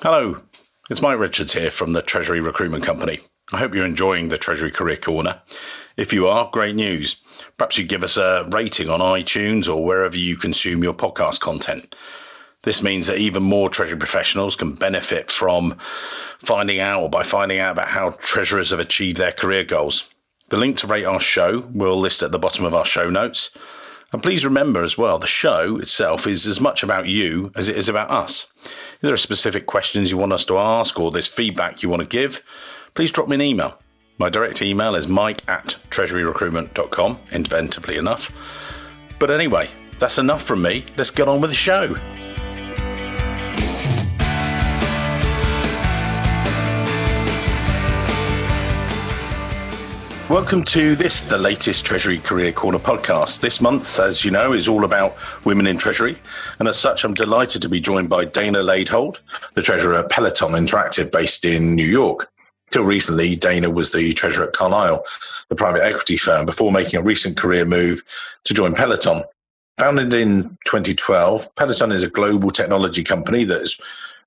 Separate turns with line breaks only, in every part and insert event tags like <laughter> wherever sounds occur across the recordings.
Hello, it's Mike Richards here from the Treasury Recruitment Company. I hope you're enjoying the Treasury Career Corner. If you are, great news. Perhaps you give us a rating on iTunes or wherever you consume your podcast content. This means that even more Treasury professionals can benefit from finding out or by finding out about how treasurers have achieved their career goals. The link to rate our show we'll list at the bottom of our show notes. And please remember as well, the show itself is as much about you as it is about us. If there are specific questions you want us to ask or there's feedback you want to give, please drop me an email. My direct email is mike at treasuryrecruitment.com, inventively enough. But anyway, that's enough from me. Let's get on with the show. Welcome to this, the latest Treasury Career Corner podcast. This month, as you know, is all about women in Treasury. And as such, I'm delighted to be joined by Dana Laidhold, the treasurer at Peloton Interactive based in New York. Till recently, Dana was the treasurer at Carlyle, the private equity firm, before making a recent career move to join Peloton. Founded in 2012, Peloton is a global technology company that is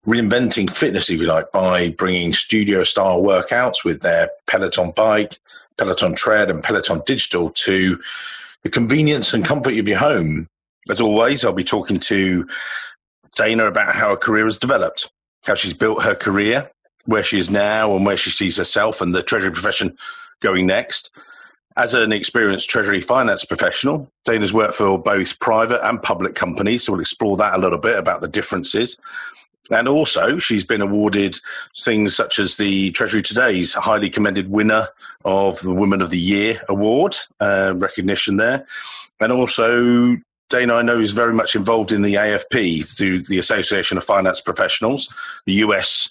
reinventing fitness, if you like, by bringing studio style workouts with their Peloton bike, Peloton Tread and Peloton Digital to the convenience and comfort of your home. As always, I'll be talking to Dana about how her career has developed, how she's built her career, where she is now, and where she sees herself and the Treasury profession going next. As an experienced Treasury finance professional, Dana's worked for both private and public companies, so we'll explore that a little bit about the differences. And also, she's been awarded things such as the Treasury Today's highly commended winner of the Women of the Year award, uh, recognition there. And also, Dana, I know, is very much involved in the AFP through the Association of Finance Professionals, the US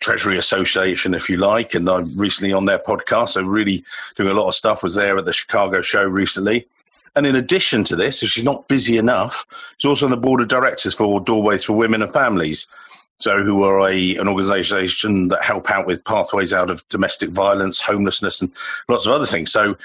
Treasury Association, if you like. And I'm recently on their podcast, so really doing a lot of stuff. Was there at the Chicago show recently. And in addition to this, if she's not busy enough, she's also on the board of directors for Doorways for Women and Families. So, who are a, an organisation that help out with pathways out of domestic violence, homelessness, and lots of other things. So,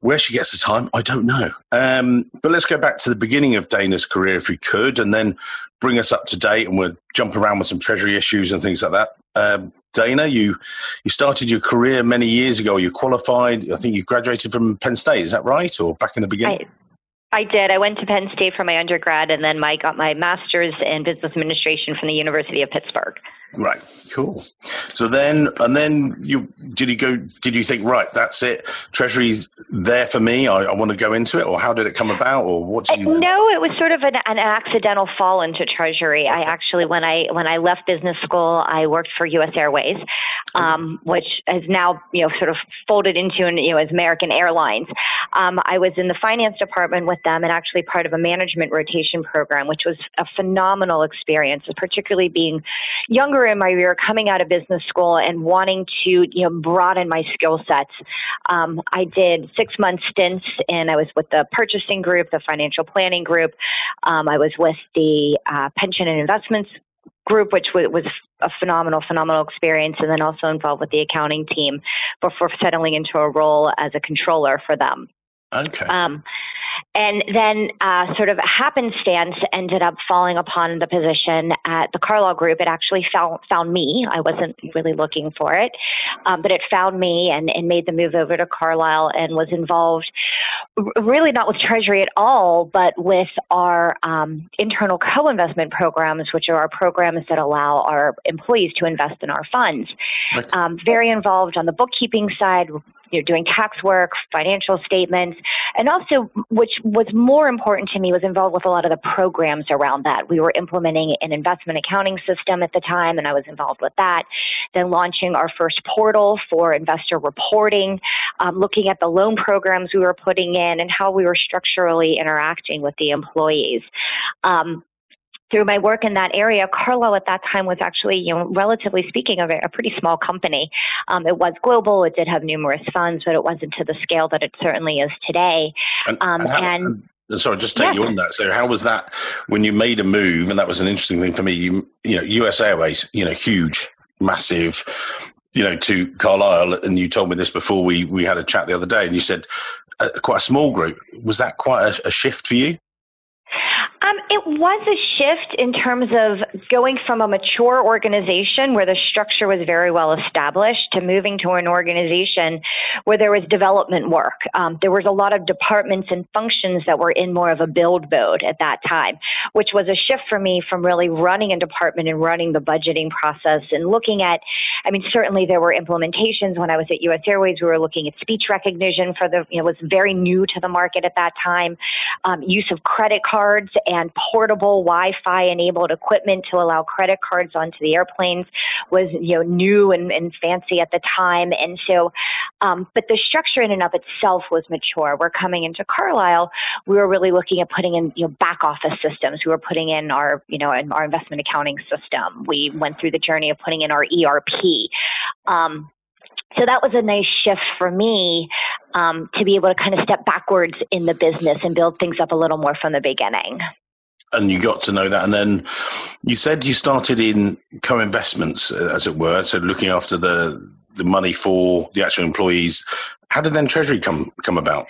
where she gets the time, I don't know. Um, but let's go back to the beginning of Dana's career, if we could, and then bring us up to date, and we'll jump around with some treasury issues and things like that. Um, Dana, you you started your career many years ago. You qualified. I think you graduated from Penn State. Is that right, or back in the beginning?
I, I did. I went to Penn State for my undergrad, and then I got my master's in business administration from the University of Pittsburgh.
Right. Cool. So then, and then you did you go? Did you think right? That's it. Treasury's there for me. I, I want to go into it, or how did it come about, or what? Did you
no, it was sort of an, an, accidental fall into Treasury. I actually, when I when I left business school, I worked for U.S. Airways, um, which has now you know sort of folded into you know as American Airlines. Um, I was in the finance department with them, and actually part of a management rotation program, which was a phenomenal experience, particularly being younger in my career, coming out of business school and wanting to, you know, broaden my skill sets. Um, I did six month stints, and I was with the purchasing group, the financial planning group. Um, I was with the uh, pension and investments group, which was a phenomenal, phenomenal experience, and then also involved with the accounting team before settling into a role as a controller for them.
Okay. Um,
and then uh, sort of happenstance ended up falling upon the position at the Carlyle Group. It actually found, found me. I wasn't really looking for it, um, but it found me and, and made the move over to Carlyle and was involved really not with Treasury at all, but with our um, internal co investment programs, which are our programs that allow our employees to invest in our funds. Um, very involved on the bookkeeping side, you know, doing tax work, financial statements, and also, which was more important to me, was involved with a lot of the programs around that. We were implementing an investment accounting system at the time, and I was involved with that. Then launching our first portal for investor reporting, um, looking at the loan programs we were putting in, and how we were structurally interacting with the employees. Um, through my work in that area, Carlyle at that time was actually, you know, relatively speaking, a, a pretty small company. Um, it was global. It did have numerous funds, but it wasn't to the scale that it certainly is today.
And, um, and, how, and, and sorry, just take you on that. So, how was that when you made a move? And that was an interesting thing for me. You, you know, US Airways, you know, huge, massive. You know, to Carlyle, and you told me this before we we had a chat the other day, and you said uh, quite a small group. Was that quite a, a shift for you?
Was a shift in terms of going from a mature organization where the structure was very well established to moving to an organization where there was development work. Um, there was a lot of departments and functions that were in more of a build mode at that time, which was a shift for me from really running a department and running the budgeting process and looking at, I mean, certainly there were implementations when I was at US Airways. We were looking at speech recognition for the, you know, it was very new to the market at that time, um, use of credit cards and portable Wi-Fi enabled equipment to allow credit cards onto the airplanes was you know new and, and fancy at the time, and so. Um, but the structure in and of itself was mature. We're coming into Carlyle. We were really looking at putting in you know back office systems. We were putting in our you know our investment accounting system. We went through the journey of putting in our ERP. Um, so that was a nice shift for me um, to be able to kind of step backwards in the business and build things up a little more from the beginning
and you got to know that. And then you said you started in co-investments, uh, as it were, so looking after the the money for the actual employees. How did then Treasury come come about?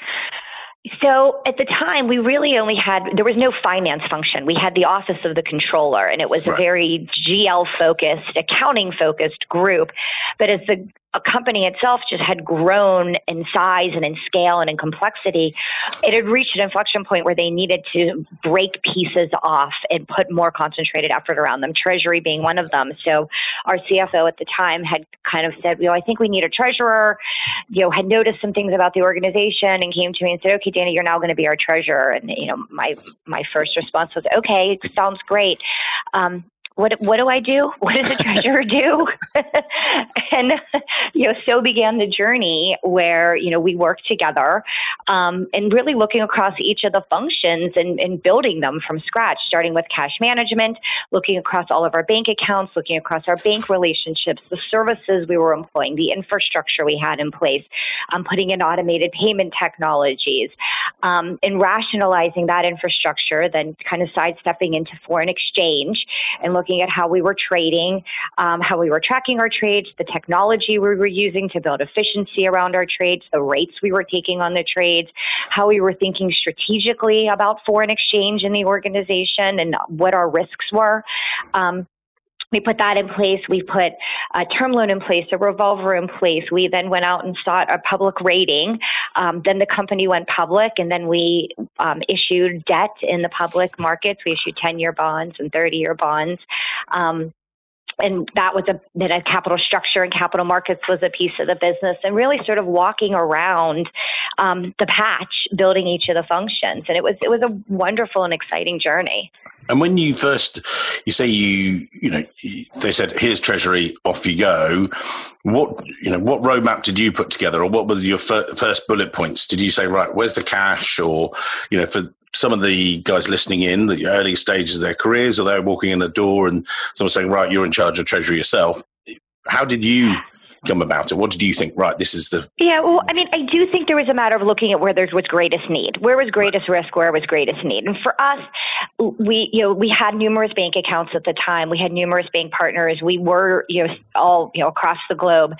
So at the time, we really only had, there was no finance function. We had the Office of the Controller, and it was right. a very GL focused, accounting focused group. But as the a company itself just had grown in size and in scale and in complexity, it had reached an inflection point where they needed to break pieces off and put more concentrated effort around them, Treasury being one of them. So our CFO at the time had kind of said, you know, I think we need a treasurer, you know, had noticed some things about the organization and came to me and said, okay, Dana, you're now going to be our treasurer. And, you know, my, my first response was, okay, sounds great. Um, what what do I do? What does a treasurer do? <laughs> and you know, so began the journey where you know we worked together um, and really looking across each of the functions and, and building them from scratch, starting with cash management, looking across all of our bank accounts, looking across our bank relationships, the services we were employing, the infrastructure we had in place, um, putting in automated payment technologies, um, and rationalizing that infrastructure, then kind of sidestepping into foreign exchange and looking at how we were trading, um, how we were tracking our trades, the technology we were using to build efficiency around our trades, the rates we were taking on the trades, how we were thinking strategically about foreign exchange in the organization and what our risks were. Um, we put that in place. We put a term loan in place, a revolver in place. We then went out and sought a public rating. Um, then the company went public, and then we um, issued debt in the public markets. We issued 10 year bonds and 30 year bonds. Um, and that was a, that a capital structure and capital markets was a piece of the business and really sort of walking around um, the patch building each of the functions. And it was it was a wonderful and exciting journey.
And when you first you say you you know they said here's treasury off you go. What you know what roadmap did you put together or what were your fir- first bullet points? Did you say right where's the cash? Or you know for some of the guys listening in, the early stages of their careers, or they're walking in the door and someone saying, right, you're in charge of treasury yourself. How did you come about it? What do you think? Right, this is the.
Yeah, well, I mean, I do think there was a matter of looking at where there was greatest need. Where was greatest risk? Where was greatest need? And for us, we, you know, we had numerous bank accounts at the time. We had numerous bank partners. We were, you know, all, you know, across the globe.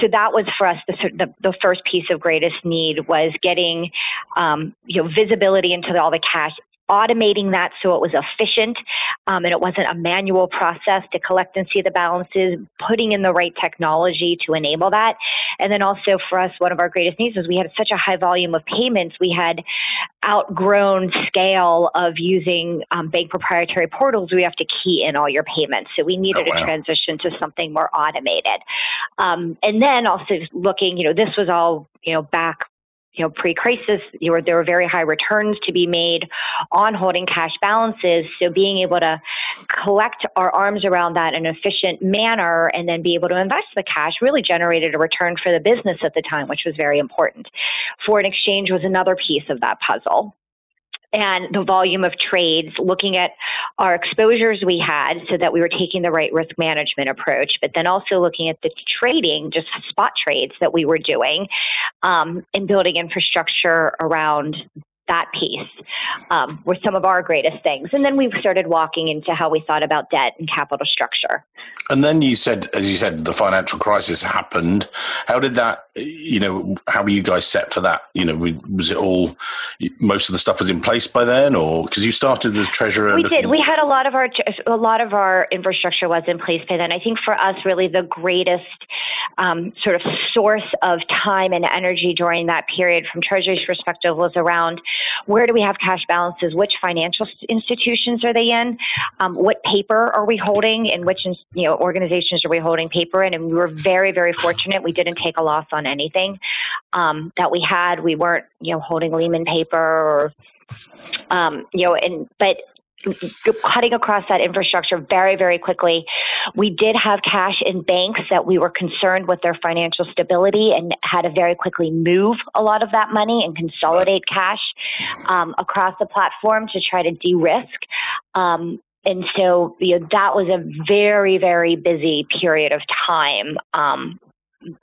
So that was for us the, the, the first piece of greatest need was getting, um, you know, visibility into all the cash automating that so it was efficient um, and it wasn't a manual process to collect and see the balances, putting in the right technology to enable that. And then also for us, one of our greatest needs was we had such a high volume of payments. We had outgrown scale of using um, bank proprietary portals. We have to key in all your payments. So we needed oh, wow. a transition to something more automated. Um, and then also looking, you know, this was all, you know, back you know, pre-crisis, were, there were very high returns to be made on holding cash balances. So being able to collect our arms around that in an efficient manner and then be able to invest the cash really generated a return for the business at the time, which was very important. Foreign exchange was another piece of that puzzle and the volume of trades, looking at our exposures we had so that we were taking the right risk management approach, but then also looking at the trading, just spot trades that we were doing, um, and building infrastructure around that piece um, were some of our greatest things. And then we started walking into how we thought about debt and capital structure.
And then you said, as you said, the financial crisis happened. How did that, you know, how were you guys set for that? You know, was it all, most of the stuff was in place by then or because you started as treasurer?
We did. We had a lot of our, a lot of our infrastructure was in place by then. I think for us, really the greatest um, sort of source of time and energy during that period from Treasury's perspective was around where do we have cash balances? Which financial institutions are they in? Um, what paper are we holding? And which you know organizations are we holding paper in? And we were very very fortunate. We didn't take a loss on anything um, that we had. We weren't you know holding Lehman paper or um, you know, and but cutting across that infrastructure very, very quickly. We did have cash in banks that we were concerned with their financial stability and had to very quickly move a lot of that money and consolidate cash um, across the platform to try to de risk. Um, and so you know, that was a very, very busy period of time. Um,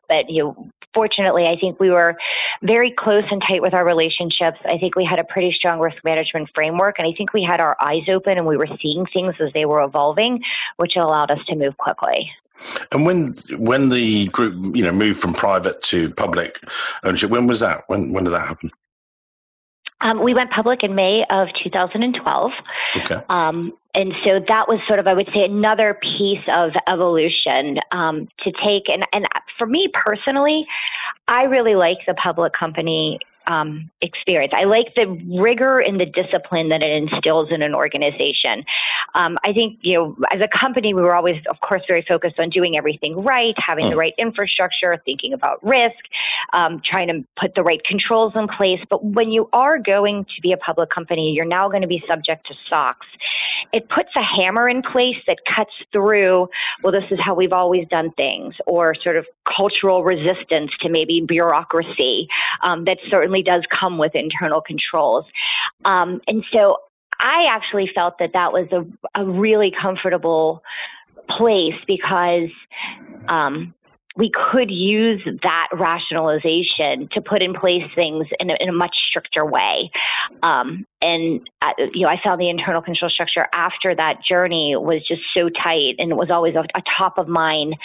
but you know, fortunately, I think we were very close and tight with our relationships. I think we had a pretty strong risk management framework, and I think we had our eyes open and we were seeing things as they were evolving, which allowed us to move quickly.
And when when the group you know moved from private to public ownership, when was that? When when did that happen?
Um, we went public in May of 2012.
Okay.
Um, and so that was sort of, I would say, another piece of evolution um, to take. And, and for me personally, I really like the public company um, experience. I like the rigor and the discipline that it instills in an organization. Um, I think, you know, as a company, we were always, of course, very focused on doing everything right, having the mm. right infrastructure, thinking about risk, um, trying to put the right controls in place. But when you are going to be a public company, you're now going to be subject to SOX. It puts a hammer in place that cuts through, well, this is how we've always done things, or sort of cultural resistance to maybe bureaucracy um, that certainly does come with internal controls. Um, and so I actually felt that that was a, a really comfortable place because um, we could use that rationalization to put in place things in a, in a much stricter way. Um, and uh, you know, I found the internal control structure after that journey was just so tight, and it was always a, a top of mind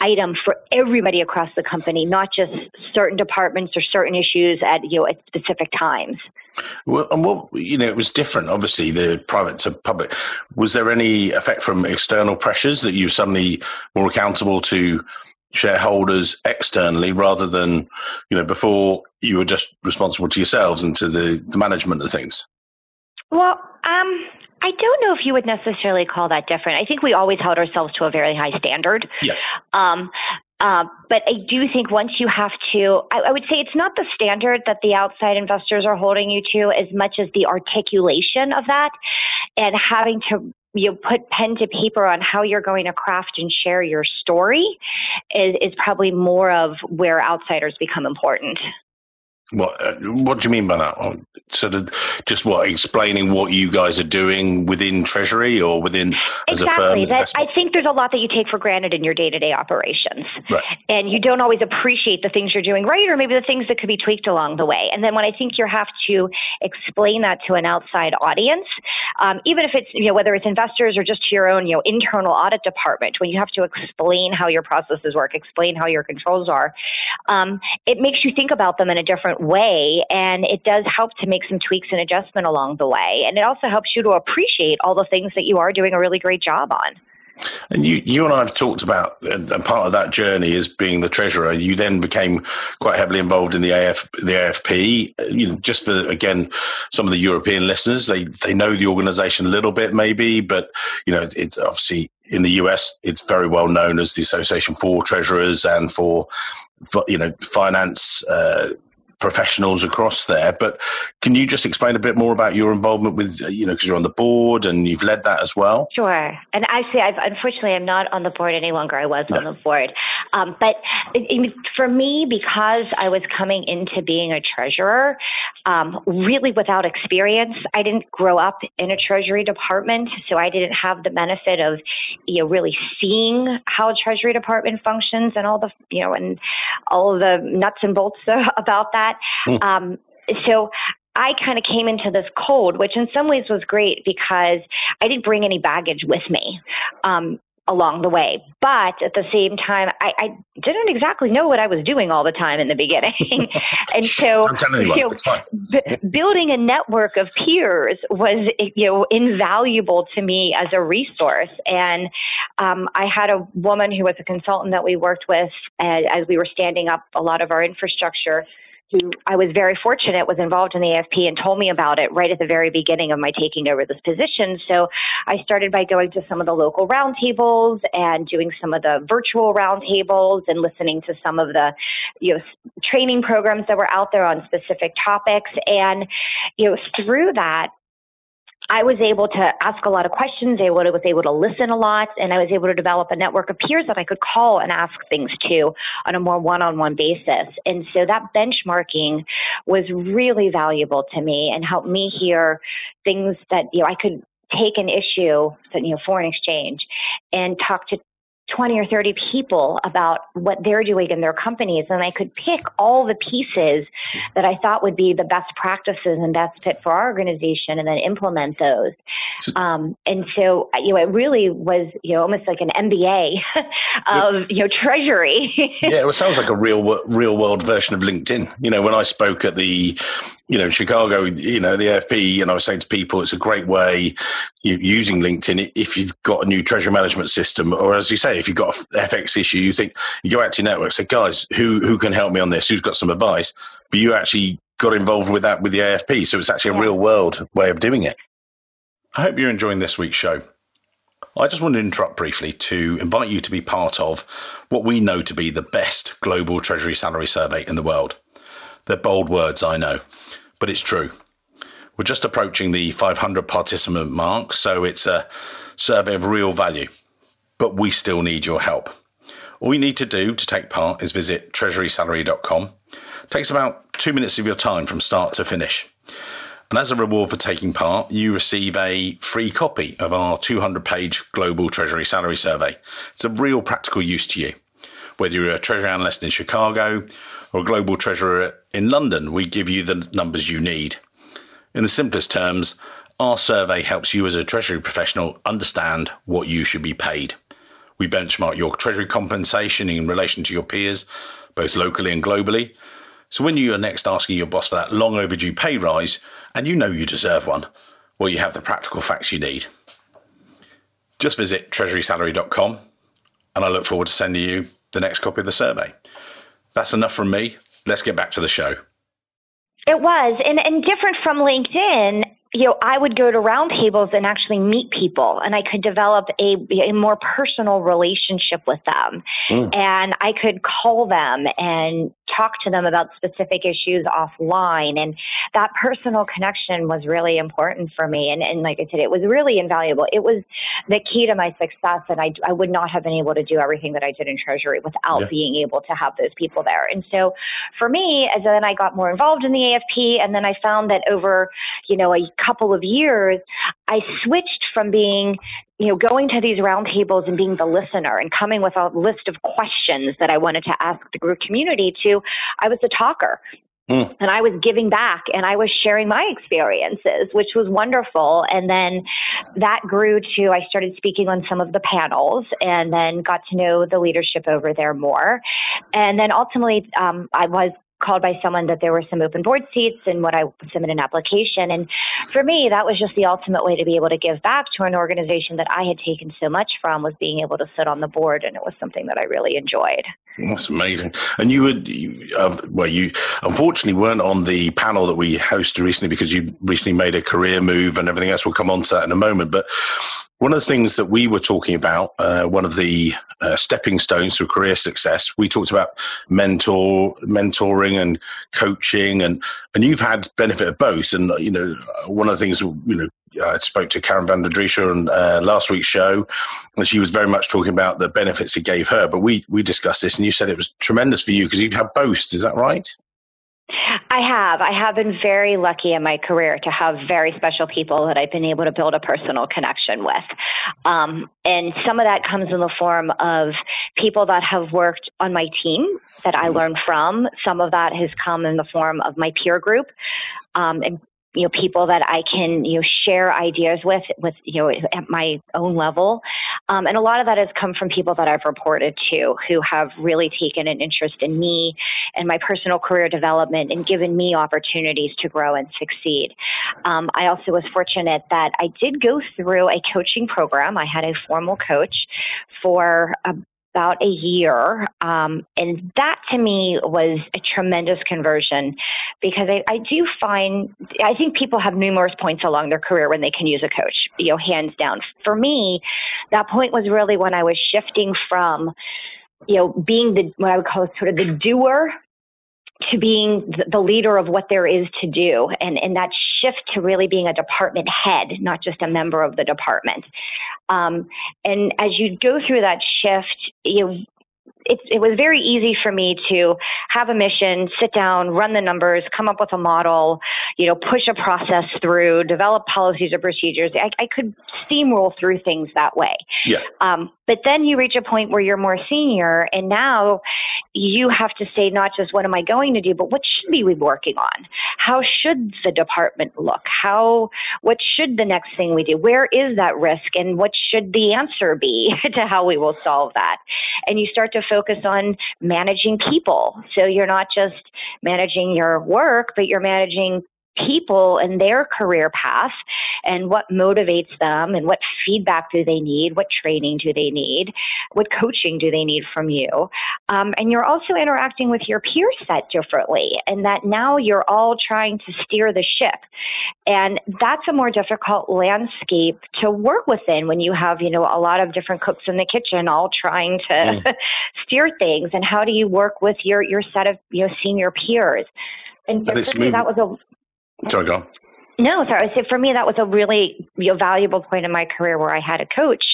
item for everybody across the company, not just certain departments or certain issues at you know at specific times.
Well, and what you know, it was different. Obviously, the private to public. Was there any effect from external pressures that you suddenly more accountable to? shareholders externally rather than you know before you were just responsible to yourselves and to the, the management of things
well um I don't know if you would necessarily call that different. I think we always held ourselves to a very high standard.
Yeah. Um,
uh, but I do think once you have to, I, I, would say it's not the standard that the outside investors are holding you to as much as the articulation of that and having to you put pen to paper on how you're going to craft and share your story is, is probably more of where outsiders become important.
What uh, What do you mean by that? Oh, sort of just what explaining what you guys are doing within Treasury or within
as
exactly.
a firm. I think there's a lot that you take for granted in your day to day operations,
right.
and you don't always appreciate the things you're doing right, or maybe the things that could be tweaked along the way. And then when I think you have to explain that to an outside audience, um, even if it's you know whether it's investors or just to your own you know internal audit department, when you have to explain how your processes work, explain how your controls are, um, it makes you think about them in a different way. And it does help to make some tweaks and adjustment along the way. And it also helps you to appreciate all the things that you are doing a really great job on.
And you, you and I have talked about, and part of that journey is being the treasurer. You then became quite heavily involved in the AF, the AFP. You know, just for again, some of the European listeners, they they know the organisation a little bit, maybe, but you know, it's obviously in the US, it's very well known as the Association for Treasurers and for, for you know, finance. Uh, professionals across there. But can you just explain a bit more about your involvement with, uh, you know, because you're on the board and you've led that as well?
Sure. And actually, I've, unfortunately, I'm not on the board any longer. I was no. on the board. Um, but it, for me, because I was coming into being a treasurer, um, really without experience, I didn't grow up in a treasury department. So I didn't have the benefit of, you know, really seeing how a treasury department functions and all the, you know, and all the nuts and bolts <laughs> about that. Mm. Um, so I kind of came into this cold, which in some ways was great because I didn't bring any baggage with me. Um, along the way. But at the same time, I, I, didn't exactly know what I was doing all the time in the beginning. <laughs> and so,
you know,
b- building a network of peers was, you know, invaluable to me as a resource. And um, I had a woman who was a consultant that we worked with as, as we were standing up a lot of our infrastructure who I was very fortunate was involved in the AFP and told me about it right at the very beginning of my taking over this position. So I started by going to some of the local roundtables and doing some of the virtual roundtables and listening to some of the you know training programs that were out there on specific topics. And you know through that, I was able to ask a lot of questions. I was able to listen a lot, and I was able to develop a network of peers that I could call and ask things to on a more one-on-one basis. And so that benchmarking was really valuable to me and helped me hear things that you know I could take an issue, you know, foreign exchange, and talk to 20 or 30 people about what they're doing in their companies and I could pick all the pieces that I thought would be the best practices and best fit for our organization and then implement those. Um, and so, you know, it really was, you know, almost like an MBA of, you know, treasury.
yeah, it sounds like a real, real world version of LinkedIn. You know, when I spoke at the, you know, Chicago, you know, the AFP, and I was saying to people, it's a great way using LinkedIn if you've got a new treasury management system, or as you say, if you've got an FX issue, you think you go out to your network, say, guys, who who can help me on this? Who's got some advice? But you actually got involved with that with the AFP, so it's actually a real world way of doing it. I hope you're enjoying this week's show. I just wanted to interrupt briefly to invite you to be part of what we know to be the best global treasury salary survey in the world. They're bold words, I know but it's true. We're just approaching the 500 participant mark, so it's a survey of real value, but we still need your help. All you need to do to take part is visit treasurysalary.com. It takes about two minutes of your time from start to finish. And as a reward for taking part, you receive a free copy of our 200 page Global Treasury Salary Survey. It's a real practical use to you. Whether you're a treasury analyst in Chicago or global treasurer in London, we give you the numbers you need. In the simplest terms, our survey helps you as a treasury professional understand what you should be paid. We benchmark your treasury compensation in relation to your peers, both locally and globally. So when you are next asking your boss for that long overdue pay rise, and you know you deserve one, well, you have the practical facts you need. Just visit treasurysalary.com, and I look forward to sending you the next copy of the survey. That's enough from me. Let's get back to the show.
It was, and, and different from LinkedIn, you know, I would go to roundtables and actually meet people, and I could develop a, a more personal relationship with them. Mm. And I could call them and talk to them about specific issues offline. And that personal connection was really important for me. And, and like I said, it was really invaluable. It was the key to my success. And I, I would not have been able to do everything that I did in Treasury without yeah. being able to have those people there. And so for me, as then I got more involved in the AFP, and then I found that over, you know, a couple of years, I switched from being you know, going to these roundtables and being the listener and coming with a list of questions that I wanted to ask the group community to, I was a talker. Mm. And I was giving back and I was sharing my experiences, which was wonderful. And then that grew to, I started speaking on some of the panels and then got to know the leadership over there more. And then ultimately, um, I was called by someone that there were some open board seats and what I submit an application. And for me, that was just the ultimate way to be able to give back to an organization that I had taken so much from was being able to sit on the board. And it was something that I really enjoyed.
That's amazing. And you would, you, uh, well, you unfortunately weren't on the panel that we hosted recently because you recently made a career move and everything else. We'll come on to that in a moment. But one of the things that we were talking about, uh, one of the uh, stepping stones to career success, we talked about mentor, mentoring, and coaching, and and you've had benefit of both. And you know, one of the things you know, I spoke to Karen van der Driesche on uh, last week's show, and she was very much talking about the benefits it gave her. But we we discussed this, and you said it was tremendous for you because you've had both. Is that right?
I have. I have been very lucky in my career to have very special people that I've been able to build a personal connection with. Um, and some of that comes in the form of people that have worked on my team that I learned from. Some of that has come in the form of my peer group. um, and you know people that I can you know share ideas with with you know at my own level, um, and a lot of that has come from people that I've reported to who have really taken an interest in me and my personal career development and given me opportunities to grow and succeed. Um, I also was fortunate that I did go through a coaching program. I had a formal coach for about a year. Um, and that to me was a tremendous conversion because I, I, do find, I think people have numerous points along their career when they can use a coach, you know, hands down. For me, that point was really when I was shifting from, you know, being the, what I would call sort of the doer to being the leader of what there is to do and, and that shift to really being a department head, not just a member of the department. Um, and as you go through that shift, you it, it, was very easy for me to have a mission, sit down, run the numbers, come up with a model, you know, push a process through, develop policies or procedures. I, I could steamroll through things that way.
Yeah.
Um, but then you reach a point where you're more senior, and now you have to say not just what am I going to do, but what should we be working on? How should the department look? How what should the next thing we do? Where is that risk, and what should the answer be <laughs> to how we will solve that? And you start to focus on managing people. So you're not just managing your work, but you're managing people and their career path and what motivates them and what feedback do they need, what training do they need, what coaching do they need from you. Um, and you're also interacting with your peer set differently, and that now you're all trying to steer the ship. And that's a more difficult landscape to work within when you have, you know, a lot of different cooks in the kitchen all trying to mm. <laughs> steer things. And how do you work with your, your set of, you know, senior peers? And me, that was a
Sorry, go.
No, sorry. So for me, that was a really you know, valuable point in my career where I had a coach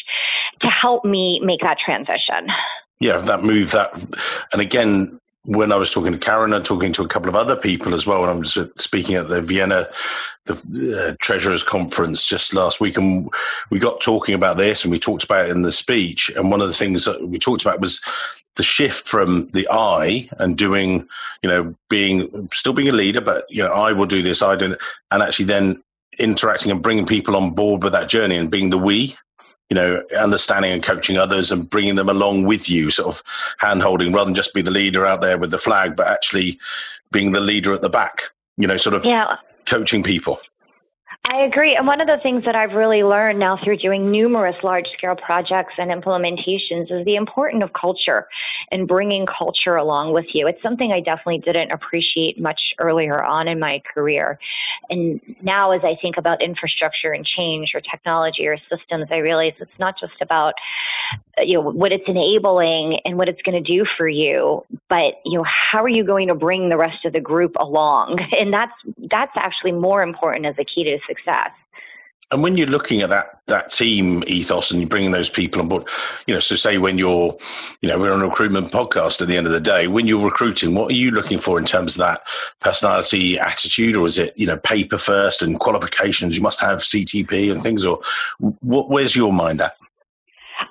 to help me make that transition.
Yeah, that move, that, and again, when I was talking to Karen and talking to a couple of other people as well, when I was speaking at the Vienna the uh, Treasurers Conference just last week, and we got talking about this, and we talked about it in the speech. And one of the things that we talked about was the shift from the I and doing, you know, being still being a leader, but you know, I will do this, I do, and actually then interacting and bringing people on board with that journey and being the we you know, understanding and coaching others and bringing them along with you, sort of hand holding rather than just be the leader out there with the flag, but actually being the leader at the back, you know, sort of yeah. coaching people.
I agree. And one of the things that I've really learned now through doing numerous large scale projects and implementations is the importance of culture and bringing culture along with you. It's something I definitely didn't appreciate much earlier on in my career. And now, as I think about infrastructure and change or technology or systems, I realize it's not just about you know what it's enabling and what it's going to do for you but you know how are you going to bring the rest of the group along <laughs> and that's that's actually more important as a key to success
and when you're looking at that that team ethos and you're bringing those people on board, you know, so say when you're, you know, we're on a recruitment podcast at the end of the day, when you're recruiting, what are you looking for in terms of that personality attitude, or is it, you know, paper first and qualifications? You must have CTP and things, or what, where's your mind at?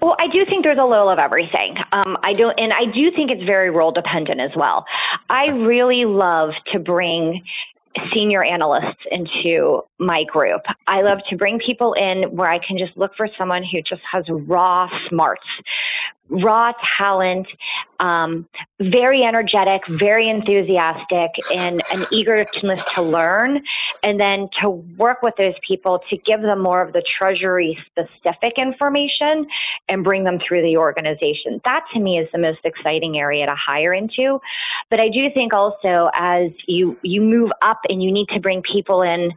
Well, I do think there's a little of everything. Um, I don't, and I do think it's very role dependent as well. I really love to bring senior analysts into my group. I love to bring people in where I can just look for someone who just has raw smarts, raw talent, um, very energetic, very enthusiastic, and an eagerness to learn, and then to work with those people to give them more of the treasury specific information and bring them through the organization. That to me is the most exciting area to hire into. But I do think also as you you move up and you need to bring people in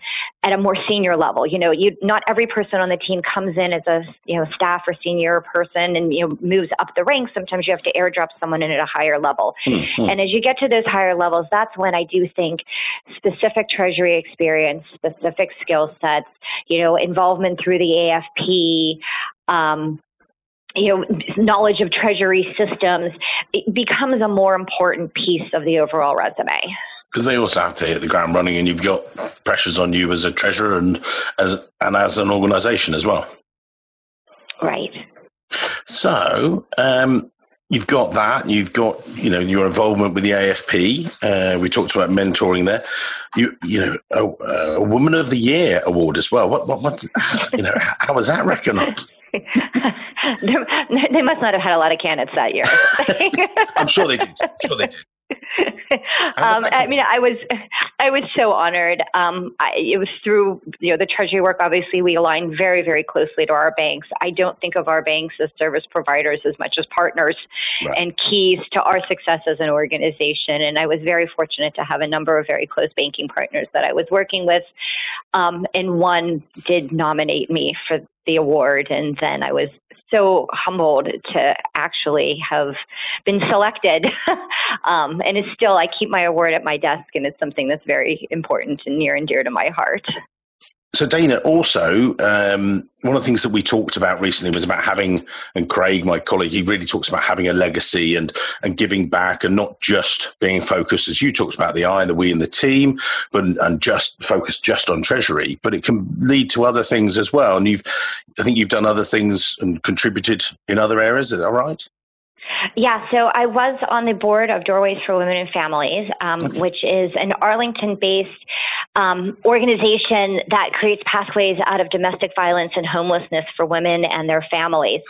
at a more senior level. You know, you not every person on the team comes in as a you know staff or senior person and you know moves up the ranks. Sometimes you have to airdrop someone in at a higher level. Mm-hmm. And as you get to those higher levels, that's when I do think specific treasury experience, specific skill sets, you know, involvement through the AFP, um, you know, knowledge of treasury systems it becomes a more important piece of the overall resume
because they also have to hit the ground running, and you've got pressures on you as a treasurer and as and as an organisation as well.
Right.
So, um, you've got that. You've got you know your involvement with the AFP. Uh, we talked about mentoring there. You you know a, a, Woman of the Year award as well. What what, what you know how was that recognised? <laughs> they
must not have had a lot of candidates that year. <laughs>
I'm sure they did. I'm sure they did.
Um, I mean, I was, I was so honored. Um, I, it was through you know the Treasury work. Obviously, we align very, very closely to our banks. I don't think of our banks as service providers as much as partners right. and keys to our success as an organization. And I was very fortunate to have a number of very close banking partners that I was working with. Um, and one did nominate me for the award, and then I was so humbled to actually have been selected. <laughs> um, and it's still, I keep my award at my desk, and it's something that's very important and near and dear to my heart.
So, Dana, also, um, one of the things that we talked about recently was about having, and Craig, my colleague, he really talks about having a legacy and, and giving back and not just being focused, as you talked about, the I and the we and the team, but and just focused just on treasury. But it can lead to other things as well. And you've, I think you've done other things and contributed in other areas. Is that right?
Yeah, so I was on the board of Doorways for Women and Families, um, okay. which is an Arlington based um, organization that creates pathways out of domestic violence and homelessness for women and their families.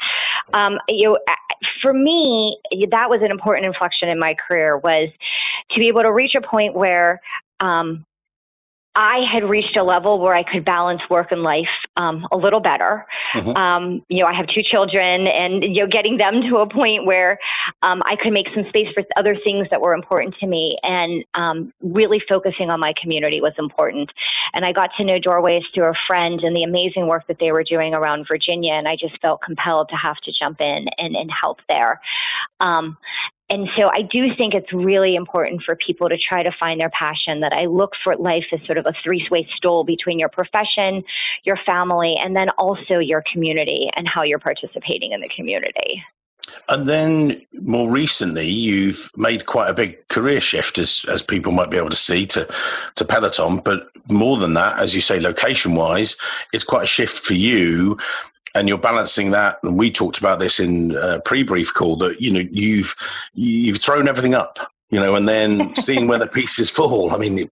Um, you know, for me, that was an important inflection in my career was to be able to reach a point where um, I had reached a level where I could balance work and life um, a little better. Mm-hmm. Um, you know, I have two children, and you know, getting them to a point where um, I could make some space for other things that were important to me, and um, really focusing on my community was important. And I got to know Doorways through a friend and the amazing work that they were doing around Virginia, and I just felt compelled to have to jump in and, and help there. And so I do think it's really important for people to try to find their passion. That I look for life as sort of a three way stool between your profession, your family, and then also your community and how you're participating in the community.
And then more recently, you've made quite a big career shift, as as people might be able to see, to to Peloton. But more than that, as you say, location wise, it's quite a shift for you and you're balancing that and we talked about this in a pre-brief call that you know you've you've thrown everything up you know and then <laughs> seeing where the pieces fall. I mean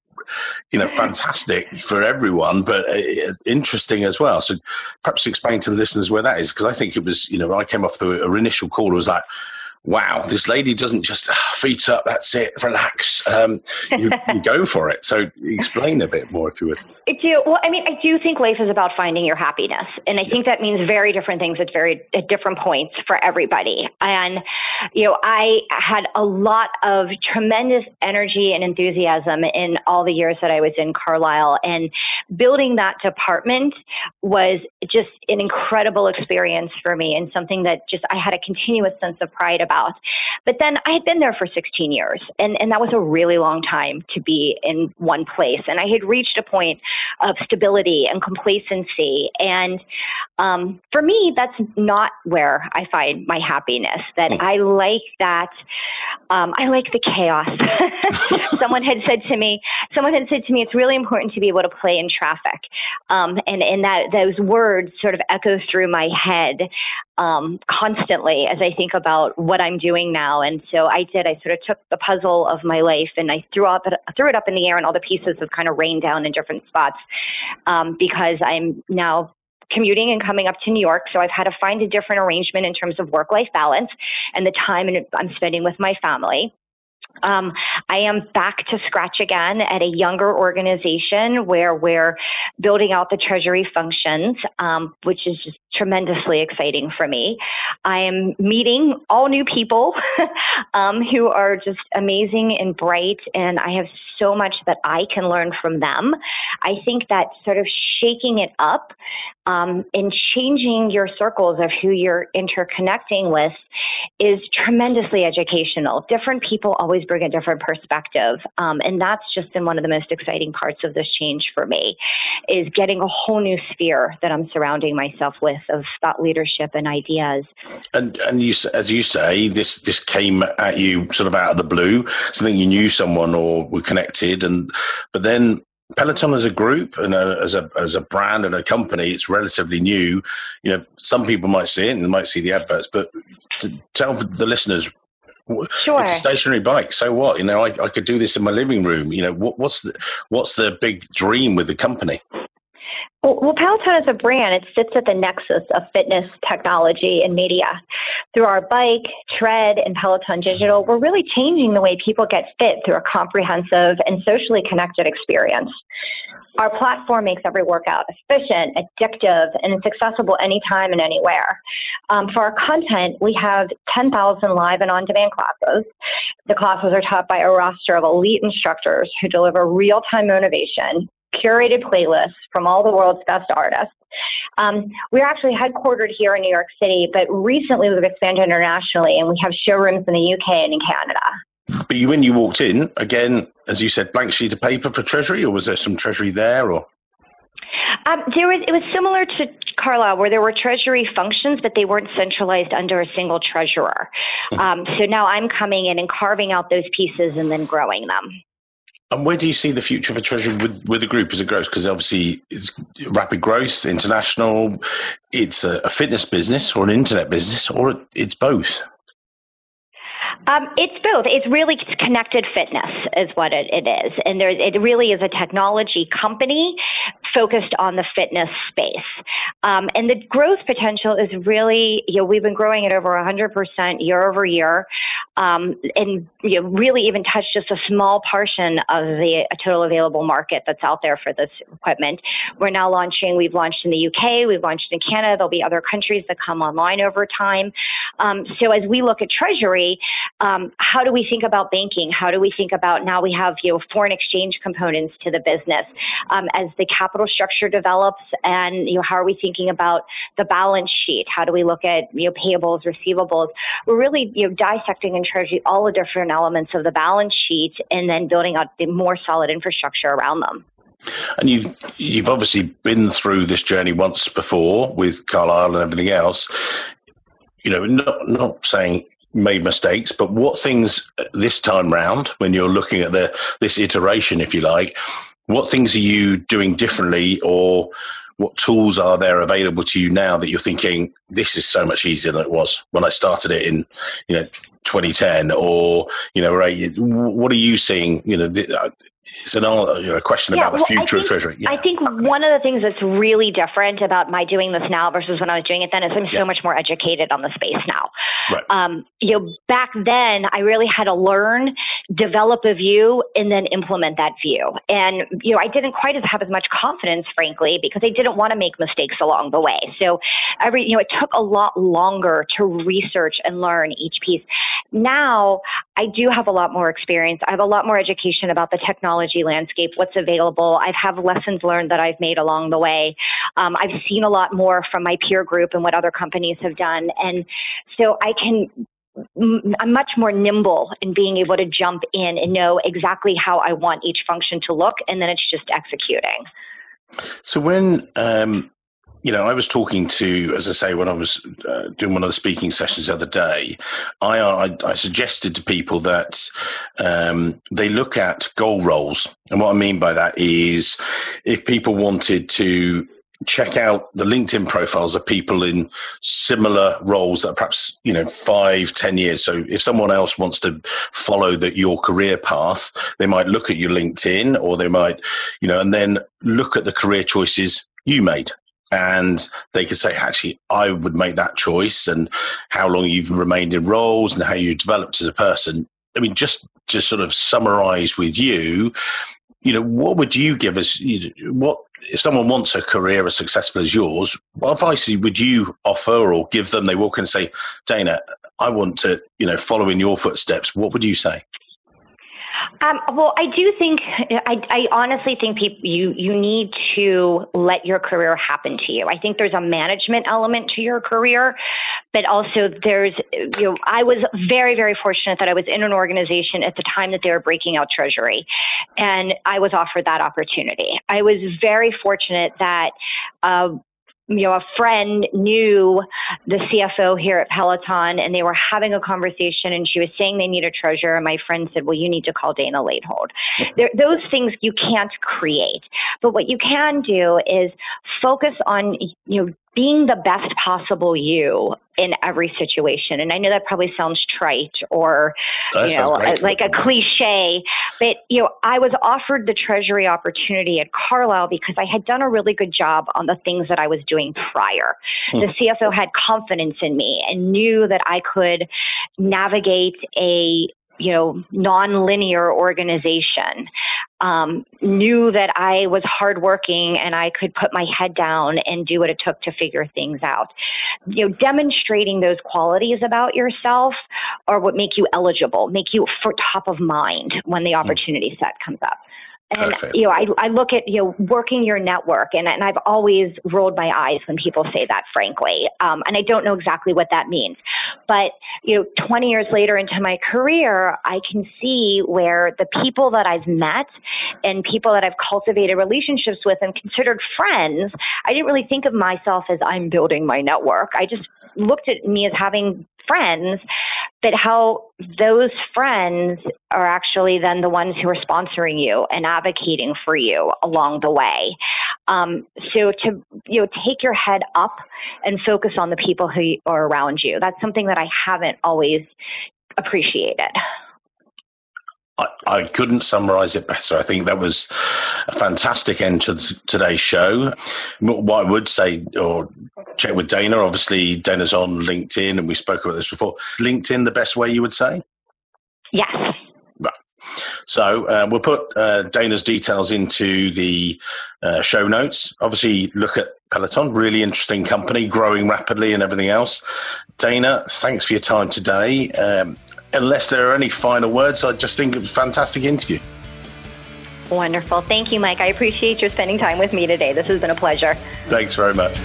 you know fantastic for everyone but uh, interesting as well. So perhaps explain to the listeners where that is because i think it was you know i came off the initial call it was like wow, this lady doesn't just ah, feet up, that's it, relax. Um, you, you, go for it. So explain a bit more if you would.
I do. Well, I mean, I do think life is about finding your happiness. And I yeah. think that means very different things at very at different points for everybody. And, you know, I had a lot of tremendous energy and enthusiasm in all the years that I was in Carlyle. And building that department was just an incredible experience for me and something that just I had a continuous sense of pride about But then I had been there for 16 years, and, and that was a really long time to be in one place. And I had reached a point of stability and complacency. And um, for me, that's not where I find my happiness. That mm. I like that. Um, I like the chaos. <laughs> someone had said to me, someone had said to me, it's really important to be able to play in traffic. Um, and, and that those words sort of echo through my head um, constantly as I think about what I'm doing now. And so I did. I sort of took the puzzle of my life and I threw up threw it up in the air, and all the pieces have kind of rained down in different spots um, because I'm now commuting and coming up to New York. So I've had to find a different arrangement in terms of work life balance and the time I'm spending with my family. Um, I am back to scratch again at a younger organization where we're building out the treasury functions, um, which is just tremendously exciting for me. I am meeting all new people <laughs> um, who are just amazing and bright, and I have so much that I can learn from them. I think that sort of shaking it up um, and changing your circles of who you're interconnecting with is tremendously educational. Different people always bring a different perspective, um, and that's just been one of the most exciting parts of this change for me. Is getting a whole new sphere that I'm surrounding myself with of thought leadership and ideas.
And and you, as you say, this this came at you sort of out of the blue. Something you knew someone or were connected, and but then Peloton as a group and a, as a as a brand and a company, it's relatively new. You know, some people might see it and might see the adverts, but to tell the listeners
Sure.
It's a stationary bike. So what? You know, I, I could do this in my living room. You know, what, what's the what's the big dream with the company?
Well, Peloton is a brand, it sits at the nexus of fitness, technology, and media. Through our bike, tread, and Peloton Digital, we're really changing the way people get fit through a comprehensive and socially connected experience. Our platform makes every workout efficient, addictive, and it's accessible anytime and anywhere. Um, for our content, we have 10,000 live and on demand classes. The classes are taught by a roster of elite instructors who deliver real time motivation, curated playlists from all the world's best artists. Um, we're actually headquartered here in New York City, but recently we've expanded internationally and we have showrooms in the UK and in Canada.
But you, when you walked in, again, as you said, blank sheet of paper for Treasury, or was there some Treasury there, or?
Um, there was. It was similar to Carlyle, where there were treasury functions, but they weren't centralized under a single treasurer. Hmm. Um, so now I'm coming in and carving out those pieces and then growing them.
And where do you see the future for Treasury with, with the group as it grows? Because obviously it's rapid growth, international, it's a, a fitness business or an internet business, or it's both.
Um, it's both. It's really connected fitness, is what it, it is, and there it really is a technology company focused on the fitness space. Um, and the growth potential is really, you know, we've been growing at over 100% year over year, um, and you know, really even touched just a small portion of the total available market that's out there for this equipment. We're now launching. We've launched in the UK. We've launched in Canada. There'll be other countries that come online over time. Um, so as we look at Treasury, um, how do we think about banking? How do we think about now we have you know foreign exchange components to the business um, as the capital structure develops, and you know how are we thinking about the balance sheet? How do we look at you know payables, receivables? We're really you know dissecting in Treasury all the different elements of the balance sheet, and then building out the more solid infrastructure around them.
And you've you've obviously been through this journey once before with Carlyle and everything else. You know, not not saying made mistakes, but what things this time round, when you're looking at the this iteration, if you like, what things are you doing differently, or what tools are there available to you now that you're thinking this is so much easier than it was when I started it in, you know, 2010, or you know, right? What are you seeing? You know, it's an, you know, a question yeah, about the well, future
think,
of Treasury.
Yeah. I think one of the things that's really different about my doing this now versus when I was doing it then is I'm yeah. so much more educated on the space now. Right. Um, you know, back then I really had to learn, develop a view, and then implement that view. And you know, I didn't quite have as much confidence, frankly, because I didn't want to make mistakes along the way. So every, you know, it took a lot longer to research and learn each piece. Now I do have a lot more experience. I have a lot more education about the technology landscape, what's available. I have lessons learned that I've made along the way. Um, I've seen a lot more from my peer group and what other companies have done. And so I can I'm much more nimble in being able to jump in and know exactly how I want each function to look, and then it's just executing.
So when um, you know, I was talking to, as I say, when I was uh, doing one of the speaking sessions the other day, I, I, I suggested to people that um, they look at goal roles. And what I mean by that is if people wanted to check out the LinkedIn profiles of people in similar roles that perhaps, you know, five, ten years. So if someone else wants to follow that your career path, they might look at your LinkedIn or they might, you know, and then look at the career choices you made and they could say, actually, I would make that choice, and how long you've remained in roles and how you developed as a person. I mean, just to sort of summarize with you, you know, what would you give us? You know, what if someone wants a career as successful as yours? What advice would you offer or give them? They walk in and say, Dana, I want to, you know, follow in your footsteps. What would you say?
Um, well, I do think I, I honestly think people you you need to let your career happen to you. I think there's a management element to your career, but also there's you know I was very very fortunate that I was in an organization at the time that they were breaking out Treasury, and I was offered that opportunity. I was very fortunate that. Uh, you know, a friend knew the CFO here at Peloton and they were having a conversation and she was saying they need a treasurer. And my friend said, Well, you need to call Dana Leithold. there, those things you can't create. But what you can do is focus on, you know, being the best possible you in every situation. And I know that probably sounds trite or, that you know, like a cliche, but, you know, I was offered the treasury opportunity at Carlyle because I had done a really good job on the things that I was doing prior. Hmm. The CFO had confidence in me and knew that I could navigate a you know, nonlinear organization. Um, knew that I was hardworking and I could put my head down and do what it took to figure things out. You know, demonstrating those qualities about yourself are what make you eligible, make you for top of mind when the opportunity set comes up. And Perfect. you know, I, I look at you know working your network, and, and I've always rolled my eyes when people say that, frankly. Um, and I don't know exactly what that means, but you know, 20 years later into my career, I can see where the people that I've met and people that I've cultivated relationships with and considered friends, I didn't really think of myself as I'm building my network. I just looked at me as having friends, but how those friends are actually then the ones who are sponsoring you and advocating for you along the way. Um, so to you know take your head up and focus on the people who are around you. That's something that I haven't always appreciated.
I, I, couldn't summarize it better. I think that was a fantastic end to today's show. What I would say, or check with Dana, obviously, Dana's on LinkedIn, and we spoke about this before. LinkedIn, the best way you would say?
Yes.
Right. So uh, we'll put uh, Dana's details into the uh, show notes. Obviously, look at Peloton, really interesting company, growing rapidly and everything else. Dana, thanks for your time today. Um, unless there are any final words, I just think it was a fantastic interview.
Wonderful. Thank you, Mike. I appreciate your spending time with me today. This has been a pleasure.
Thanks very much.